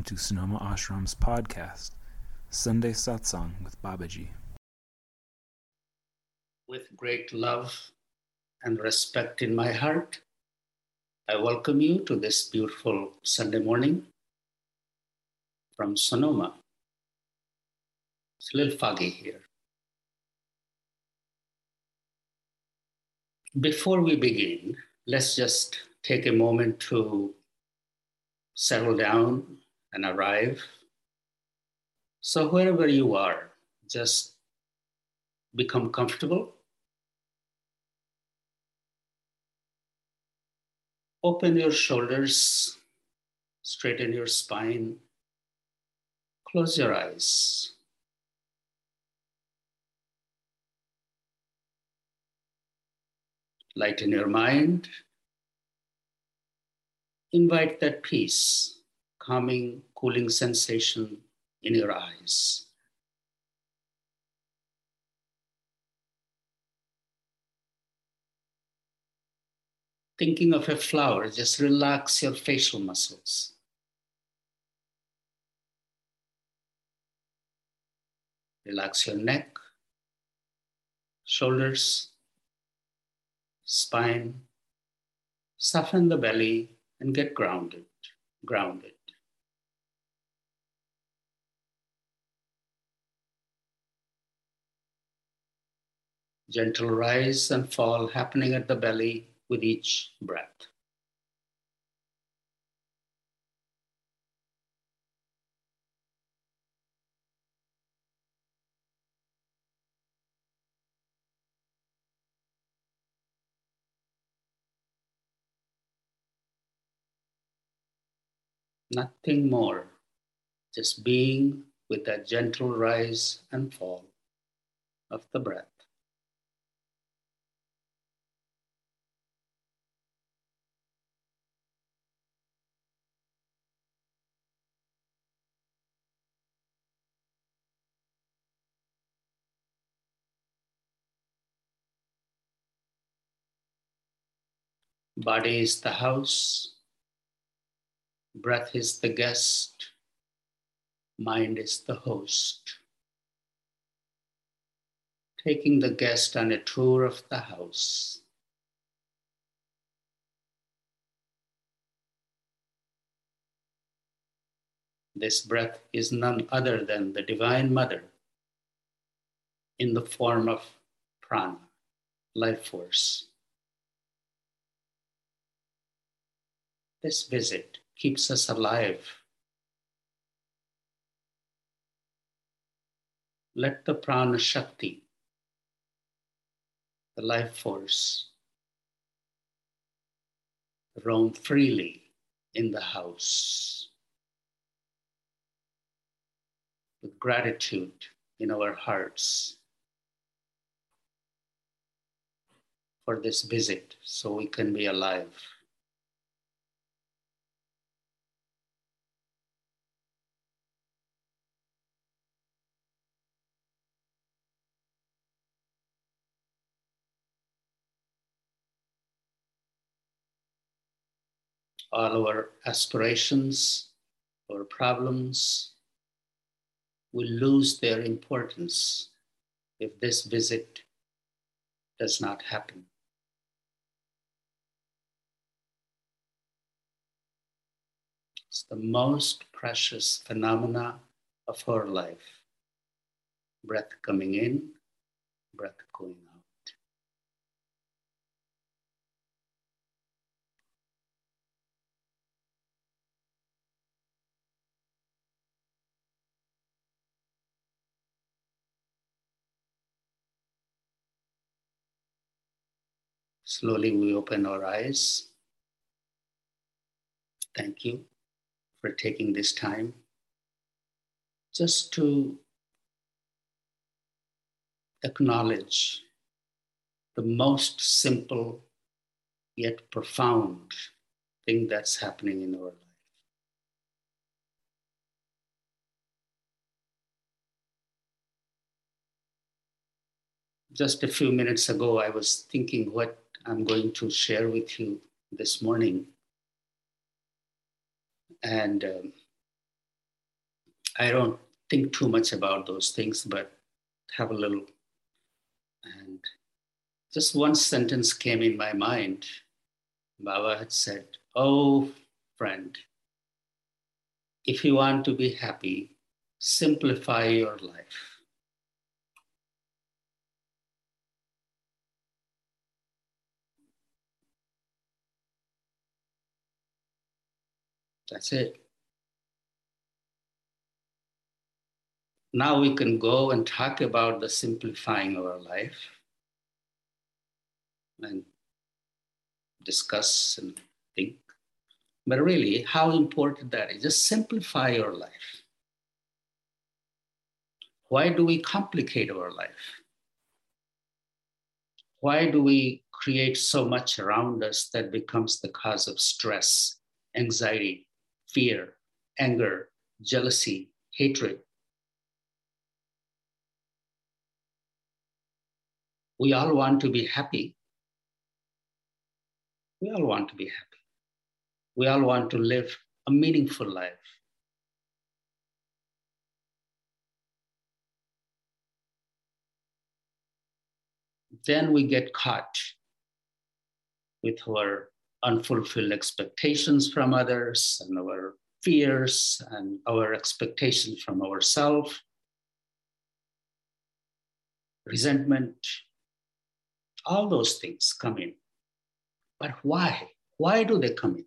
Welcome to Sonoma Ashram's podcast, Sunday Satsang with Babaji. With great love and respect in my heart, I welcome you to this beautiful Sunday morning from Sonoma. It's a little foggy here. Before we begin, let's just take a moment to settle down and arrive. So, wherever you are, just become comfortable. Open your shoulders, straighten your spine, close your eyes. Lighten your mind invite that peace, calming, cooling sensation in your eyes. Thinking of a flower, just relax your facial muscles. Relax your neck, shoulders, spine, soften the belly, and get grounded, grounded. Gentle rise and fall happening at the belly with each breath. nothing more, just being with that gentle rise and fall of the breath. Body is the house, Breath is the guest, mind is the host. Taking the guest on a tour of the house. This breath is none other than the Divine Mother in the form of prana, life force. This visit keeps us alive. Let the prana shakti, the life force, roam freely in the house with gratitude in our hearts for this visit so we can be alive. All our aspirations, our problems will lose their importance if this visit does not happen. It's the most precious phenomena of our life. Breath coming in, breath going out. Slowly we open our eyes. Thank you for taking this time just to acknowledge the most simple yet profound thing that's happening in our life. Just a few minutes ago, I was thinking what I'm going to share with you this morning. And um, I don't think too much about those things, but have a little. And just one sentence came in my mind. Baba had said, Oh, friend, if you want to be happy, simplify your life. That's it. Now we can go and talk about the simplifying of our life and discuss and think. But really, how important that is. Just simplify your life. Why do we complicate our life? Why do we create so much around us that becomes the cause of stress, anxiety, fear, anger, jealousy, hatred? We all want to be happy. We all want to be happy. We all want to live a meaningful life. Then we get caught with our unfulfilled expectations from others and our fears and our expectations from ourselves, resentment, all those things come in. But why? Why do they come in?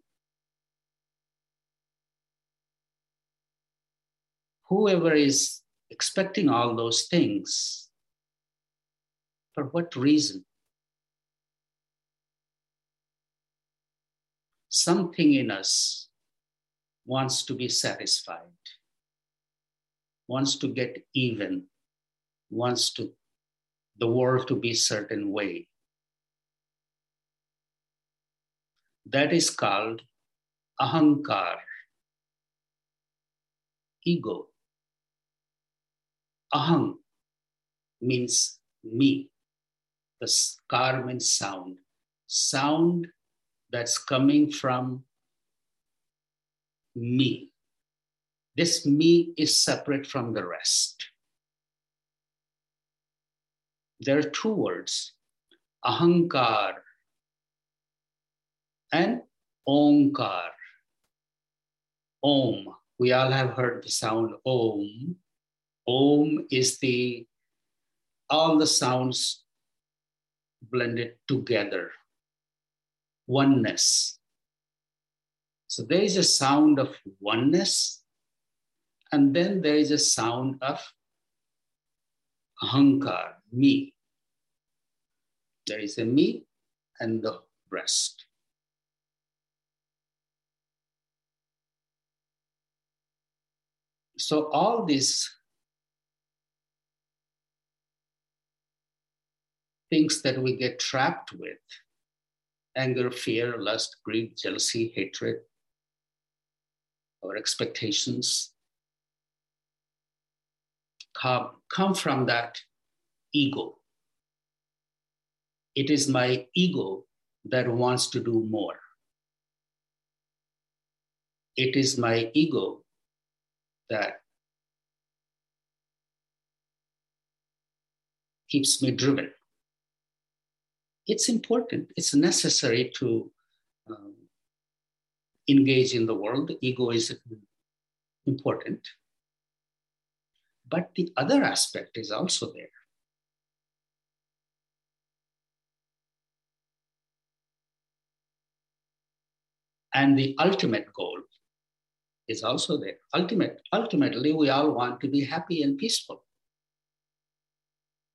Whoever is expecting all those things, for what reason? Something in us wants to be satisfied, wants to get even, wants to the world to be certain way. That is called ahankar, ego. Aham means me. The kar means sound. Sound that's coming from me. This me is separate from the rest. There are two words, ahankar and omkar. Om, we all have heard the sound om. Om is the all the sounds blended together, oneness. So there is a sound of oneness, and then there is a sound of ahankar, me. There is a me and the breast. So all these things that we get trapped with anger, fear, lust, greed, jealousy, hatred, our expectations come, come from that ego. It is my ego that wants to do more. It is my ego that keeps me driven. It's important, it's necessary to um, engage in the world. Ego is important. But the other aspect is also there. And the ultimate goal is also there. Ultimate, ultimately, we all want to be happy and peaceful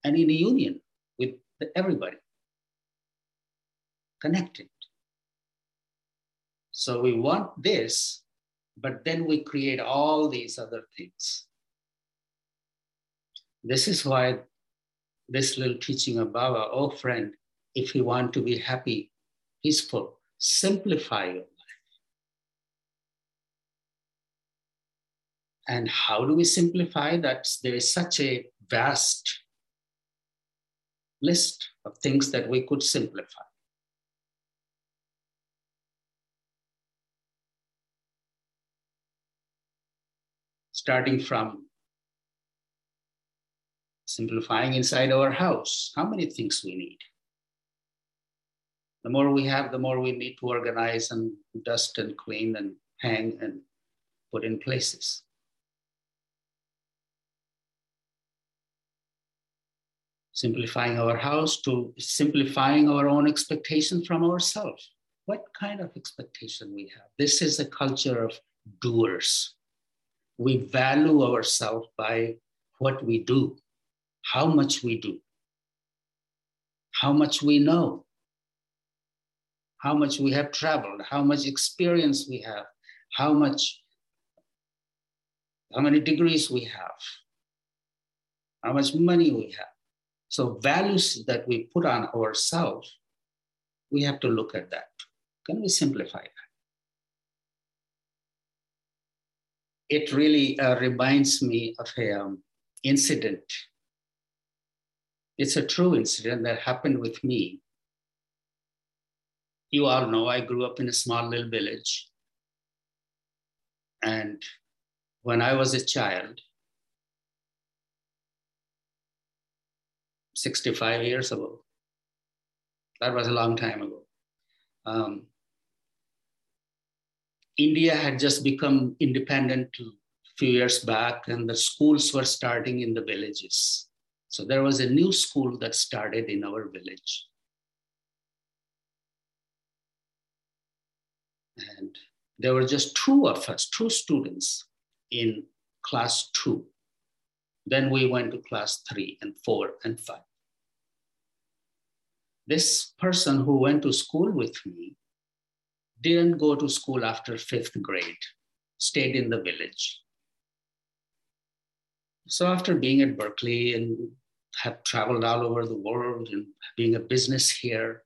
and in a union with everybody, connected. So we want this, but then we create all these other things. This is why this little teaching of Baba, oh friend, if you want to be happy, peaceful, simplify your life. And how do we simplify that? There is such a vast list of things that we could simplify. Starting from simplifying inside our house. How many things we need? The more we have, the more we need to organize and dust and clean and hang and put in places. Simplifying our house to simplifying our own expectation from ourselves. What kind of expectation we have? This is a culture of doers. We value ourselves by what we do, how much we do, how much we know, how much we have traveled, how much experience we have, how much, how many degrees we have, how much money we have. So values that we put on ourselves, we have to look at that. Can we simplify that? It really uh, reminds me of an um, incident. It's a true incident that happened with me you all know I grew up in a small little village. And when I was a child, 65 years ago, that was a long time ago. Um, India had just become independent a few years back, and the schools were starting in the villages. So there was a new school that started in our village. And there were just two of us, two students in class two. Then we went to class three and four and five. This person who went to school with me didn't go to school after fifth grade, stayed in the village. So after being at Berkeley and have traveled all over the world and being a business here,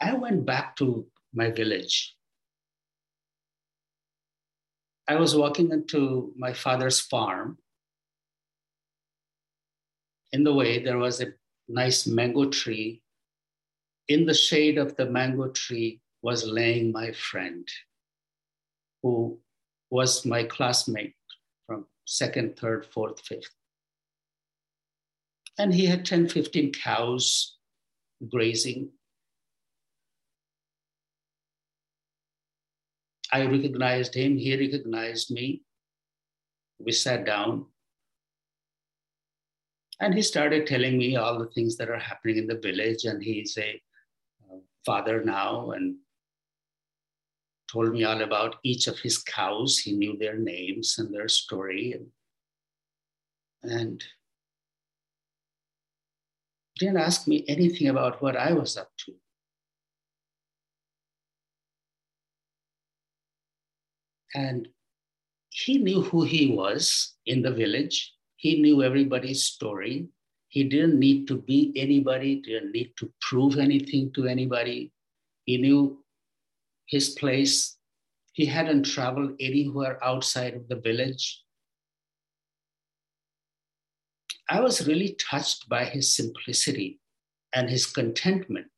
I went back to my village I was walking into my father's farm. In the way, there was a nice mango tree. In the shade of the mango tree was laying my friend, who was my classmate from second, third, fourth, fifth. And he had 10, 15 cows grazing I recognized him, he recognized me. We sat down. And he started telling me all the things that are happening in the village. And he's a uh, father now and told me all about each of his cows. He knew their names and their story. And, and didn't ask me anything about what I was up to. And he knew who he was in the village. He knew everybody's story. He didn't need to be anybody, didn't need to prove anything to anybody. He knew his place. He hadn't traveled anywhere outside of the village. I was really touched by his simplicity and his contentment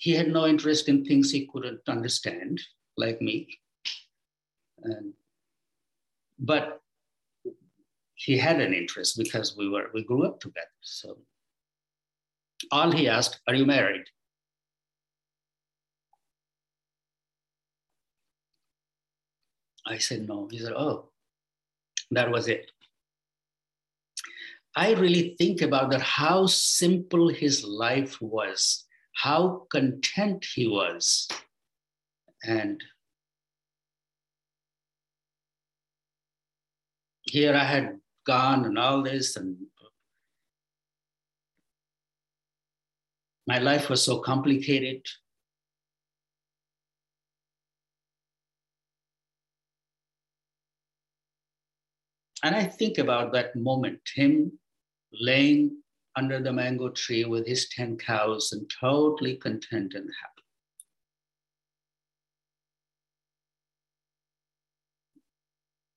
he had no interest in things he couldn't understand, like me. And, but he had an interest because we were we grew up together. So all he asked, "Are you married?" I said no. He said, "Oh, that was it." I really think about that how simple his life was how content he was. And here I had gone and all this, and my life was so complicated. And I think about that moment, him laying under the mango tree with his 10 cows and totally content and happy.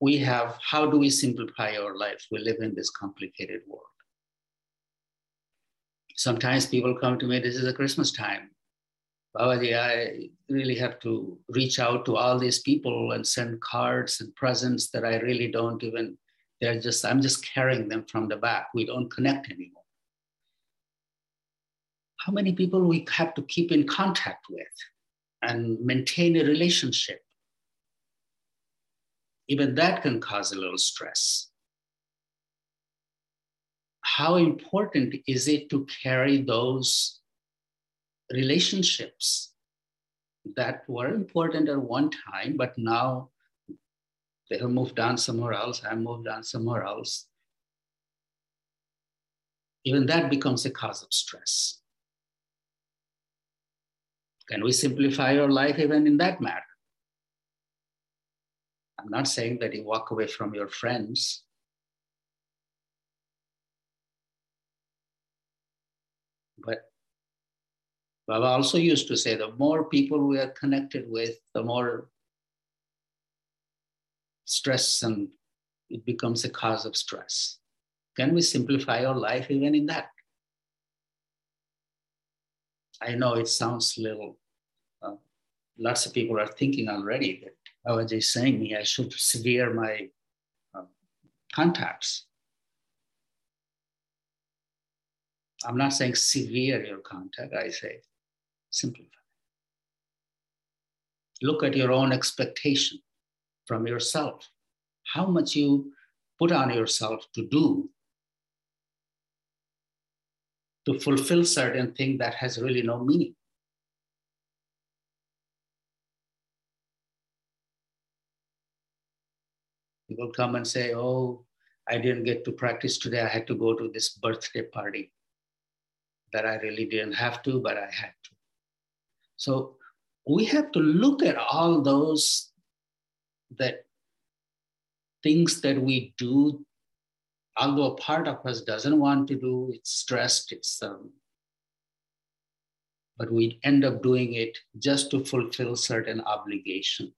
We have, how do we simplify our life? We live in this complicated world. Sometimes people come to me, this is a Christmas time. Babaji, I really have to reach out to all these people and send cards and presents that I really don't even, they're just, I'm just carrying them from the back. We don't connect anymore. How many people we have to keep in contact with and maintain a relationship? Even that can cause a little stress. How important is it to carry those relationships that were important at one time, but now they have moved on somewhere else, I moved on somewhere else. Even that becomes a cause of stress. Can we simplify your life even in that matter? I'm not saying that you walk away from your friends. But Baba also used to say the more people we are connected with, the more stress and it becomes a cause of stress. Can we simplify our life even in that? I know it sounds little, uh, lots of people are thinking already that Babaji is saying me I should sever my uh, contacts. I'm not saying severe your contact, I say simplify. Look at your own expectation from yourself, how much you put on yourself to do to fulfill certain thing that has really no meaning. People come and say, Oh, I didn't get to practice today. I had to go to this birthday party that I really didn't have to, but I had to. So we have to look at all those that things that we do, although a part of us doesn't want to do, it's stressed, it's um, but we end up doing it just to fulfill certain obligation.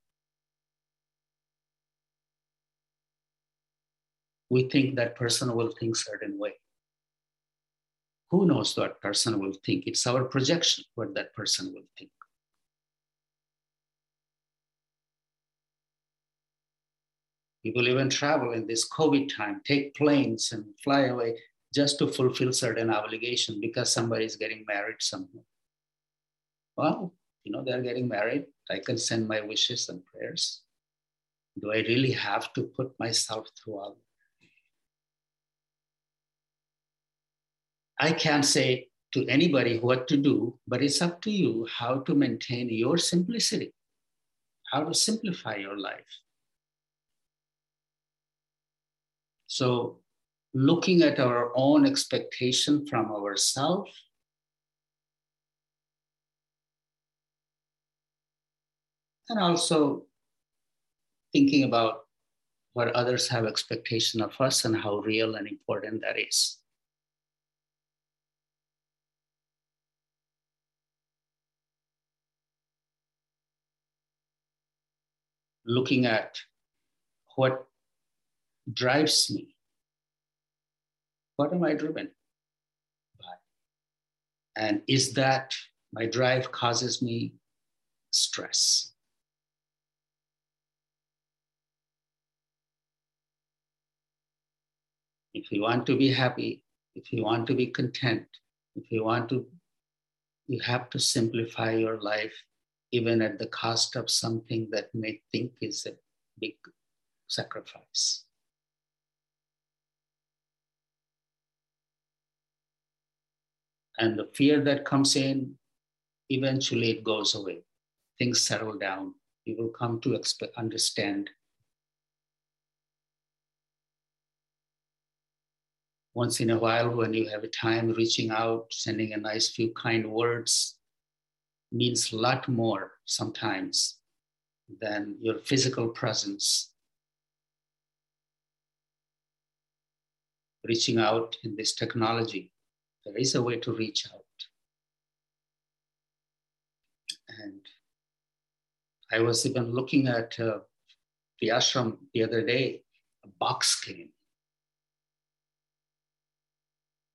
We think that person will think certain way. Who knows what person will think? It's our projection what that person will think. People even travel in this COVID time, take planes and fly away just to fulfill certain obligation because somebody is getting married somewhere. Well, you know, they're getting married. I can send my wishes and prayers. Do I really have to put myself through all I can't say to anybody what to do, but it's up to you how to maintain your simplicity, how to simplify your life. So, looking at our own expectation from ourselves and also thinking about what others have expectation of us and how real and important that is. Looking at what drives me. What am I driven by? And is that my drive causes me stress? If you want to be happy, if you want to be content, if you want to, you have to simplify your life even at the cost of something that may think is a big sacrifice. And the fear that comes in, eventually it goes away. Things settle down. You will come to understand. Once in a while, when you have a time reaching out, sending a nice few kind words, means a lot more sometimes than your physical presence. Reaching out in this technology, there is a way to reach out. And I was even looking at uh, the ashram the other day, a box came.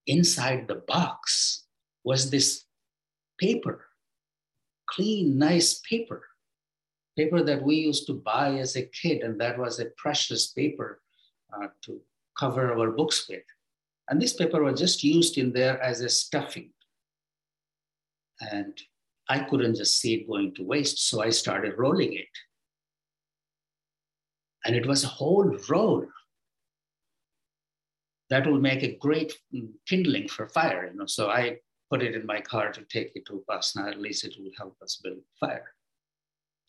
Inside the box was this paper clean, nice paper, paper that we used to buy as a kid, and that was a precious paper uh, to cover our books with. And this paper was just used in there as a stuffing. And I couldn't just see it going to waste, so I started rolling it. And it was a whole roll that will make a great kindling for fire. You know, so I put it in my car to take it to Upasana. At least it will help us build fire.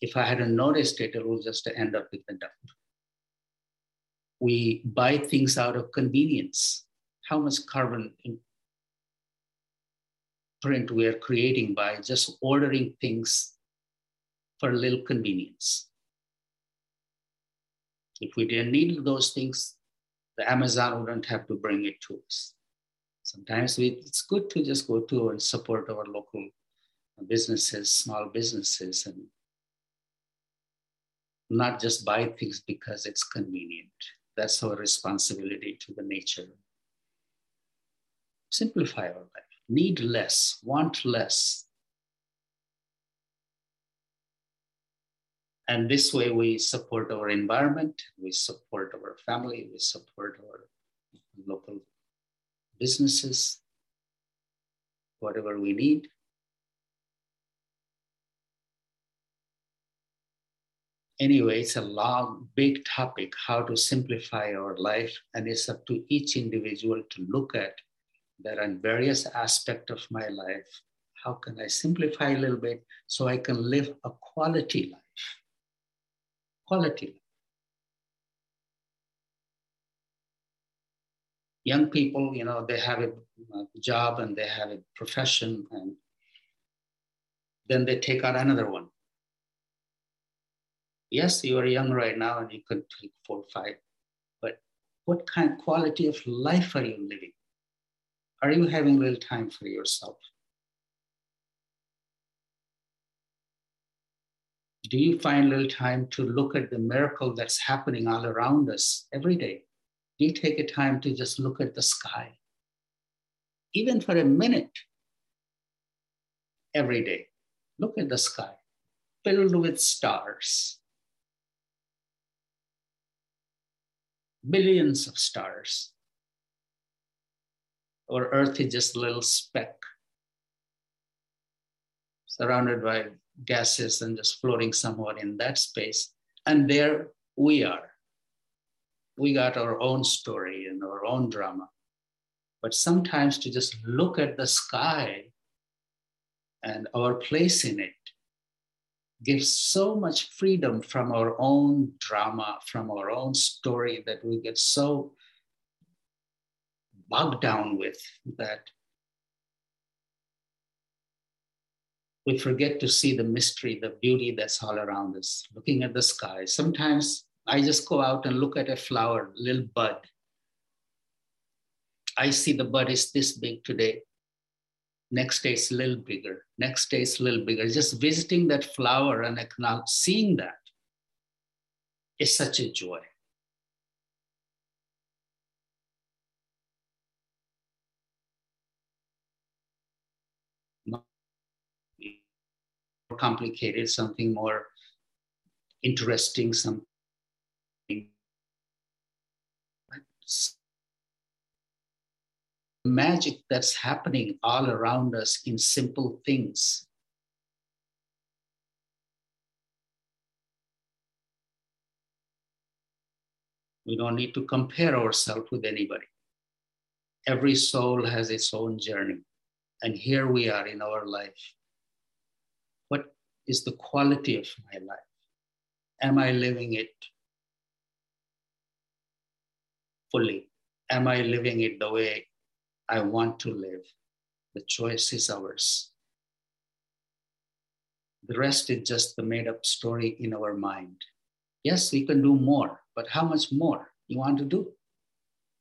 If I hadn't noticed it, it will just end up with the dump. We buy things out of convenience. How much carbon print we are creating by just ordering things for a little convenience. If we didn't need those things, the Amazon wouldn't have to bring it to us. Sometimes we, it's good to just go to and support our local businesses, small businesses, and not just buy things because it's convenient. That's our responsibility to the nature. Simplify our life. Need less, want less, And this way we support our environment, we support our family, we support our local businesses, whatever we need. Anyway, it's a long, big topic how to simplify our life, and it's up to each individual to look at there are various aspects of my life. How can I simplify a little bit so I can live a quality life? quality. Young people, you know, they have a, job and they have a profession, and then they take out another one. Yes, you are young right now and you could take four, five, but what kind of quality of life are you living? Are you having little time for yourself? do you find little time to look at the miracle that's happening all around us every day? You take a time to just look at the sky? Even for a minute every day, look at the sky filled with stars. Billions of stars. Our earth is just a little speck surrounded by gases and just floating somewhere in that space. And there we are. We got our own story and our own drama. But sometimes to just look at the sky and our place in it gives so much freedom from our own drama, from our own story that we get so bogged down with that we forget to see the mystery, the beauty that's all around us, looking at the sky. Sometimes I just go out and look at a flower, little bud. I see the bud is this big today. Next day it's a little bigger. Next day it's a little bigger. Just visiting that flower and seeing that is such a joy. complicated, something more interesting, something magic that's happening all around us in simple things. We don't need to compare ourselves with anybody. Every soul has its own journey. And here we are in our life What is the quality of my life? Am I living it fully? Am I living it the way I want to live? The choice is ours. The rest is just the made up story in our mind. Yes, we can do more, but how much more you want to do?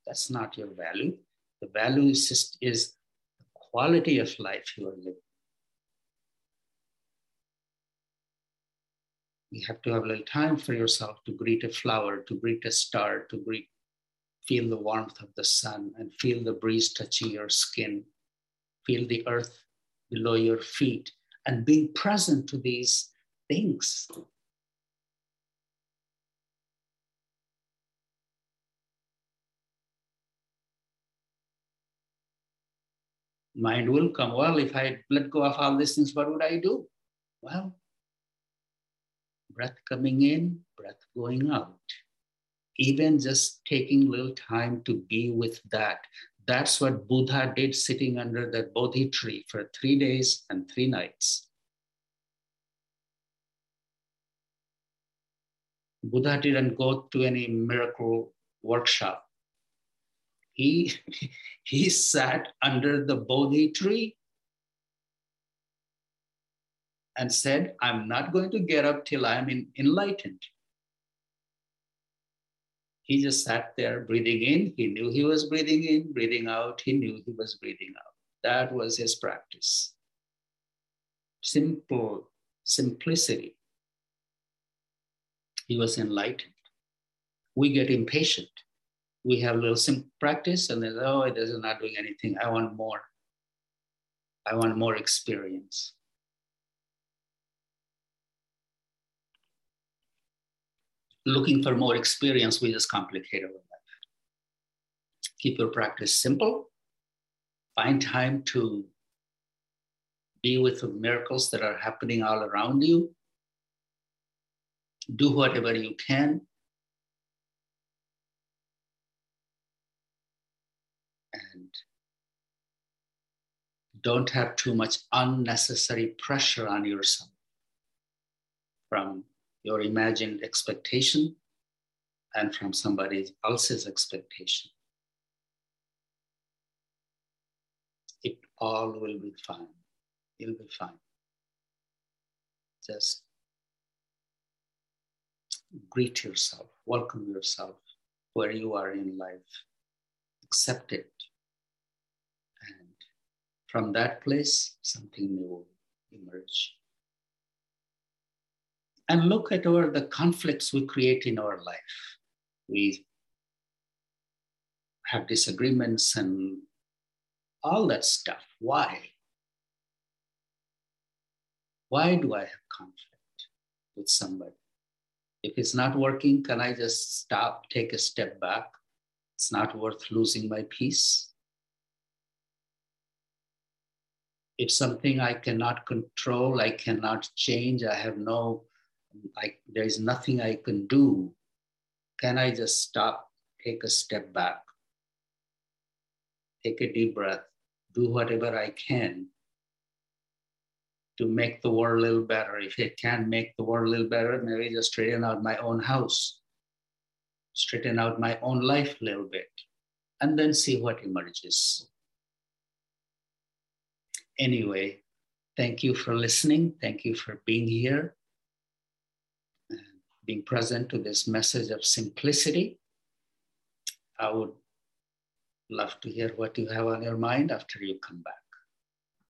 That's not your value. The value is, just, is the quality of life you are living. you have to have a little time for yourself to greet a flower, to greet a star, to greet, feel the warmth of the sun and feel the breeze touching your skin, feel the earth below your feet, and being present to these things. Mind will come. Well, if I let go of all these things, what would I do? Well, breath coming in, breath going out. Even just taking little time to be with that. That's what Buddha did sitting under that Bodhi tree for three days and three nights. Buddha didn't go to any miracle workshop. He, he sat under the Bodhi tree and said, I'm not going to get up till I'm in, enlightened. He just sat there breathing in. He knew he was breathing in, breathing out. He knew he was breathing out. That was his practice. Simple, simplicity. He was enlightened. We get impatient. We have a little simple practice and then, oh, it is not doing anything. I want more. I want more experience. Looking for more experience, we just complicate life. Keep your practice simple. Find time to be with the miracles that are happening all around you. Do whatever you can. And don't have too much unnecessary pressure on yourself from your imagined expectation and from somebody else's expectation. It all will be fine. You'll be fine. Just greet yourself, welcome yourself where you are in life, accept it. And from that place, something new will emerge and look at our the conflicts we create in our life. We have disagreements and all that stuff. Why? Why do I have conflict with somebody? If it's not working, can I just stop, take a step back? It's not worth losing my peace. If something I cannot control, I cannot change, I have no I, there is nothing I can do. Can I just stop, take a step back, take a deep breath, do whatever I can to make the world a little better? If it can't make the world a little better, maybe just straighten out my own house, straighten out my own life a little bit, and then see what emerges. Anyway, thank you for listening. Thank you for being here being present to this message of simplicity. I would love to hear what you have on your mind after you come back.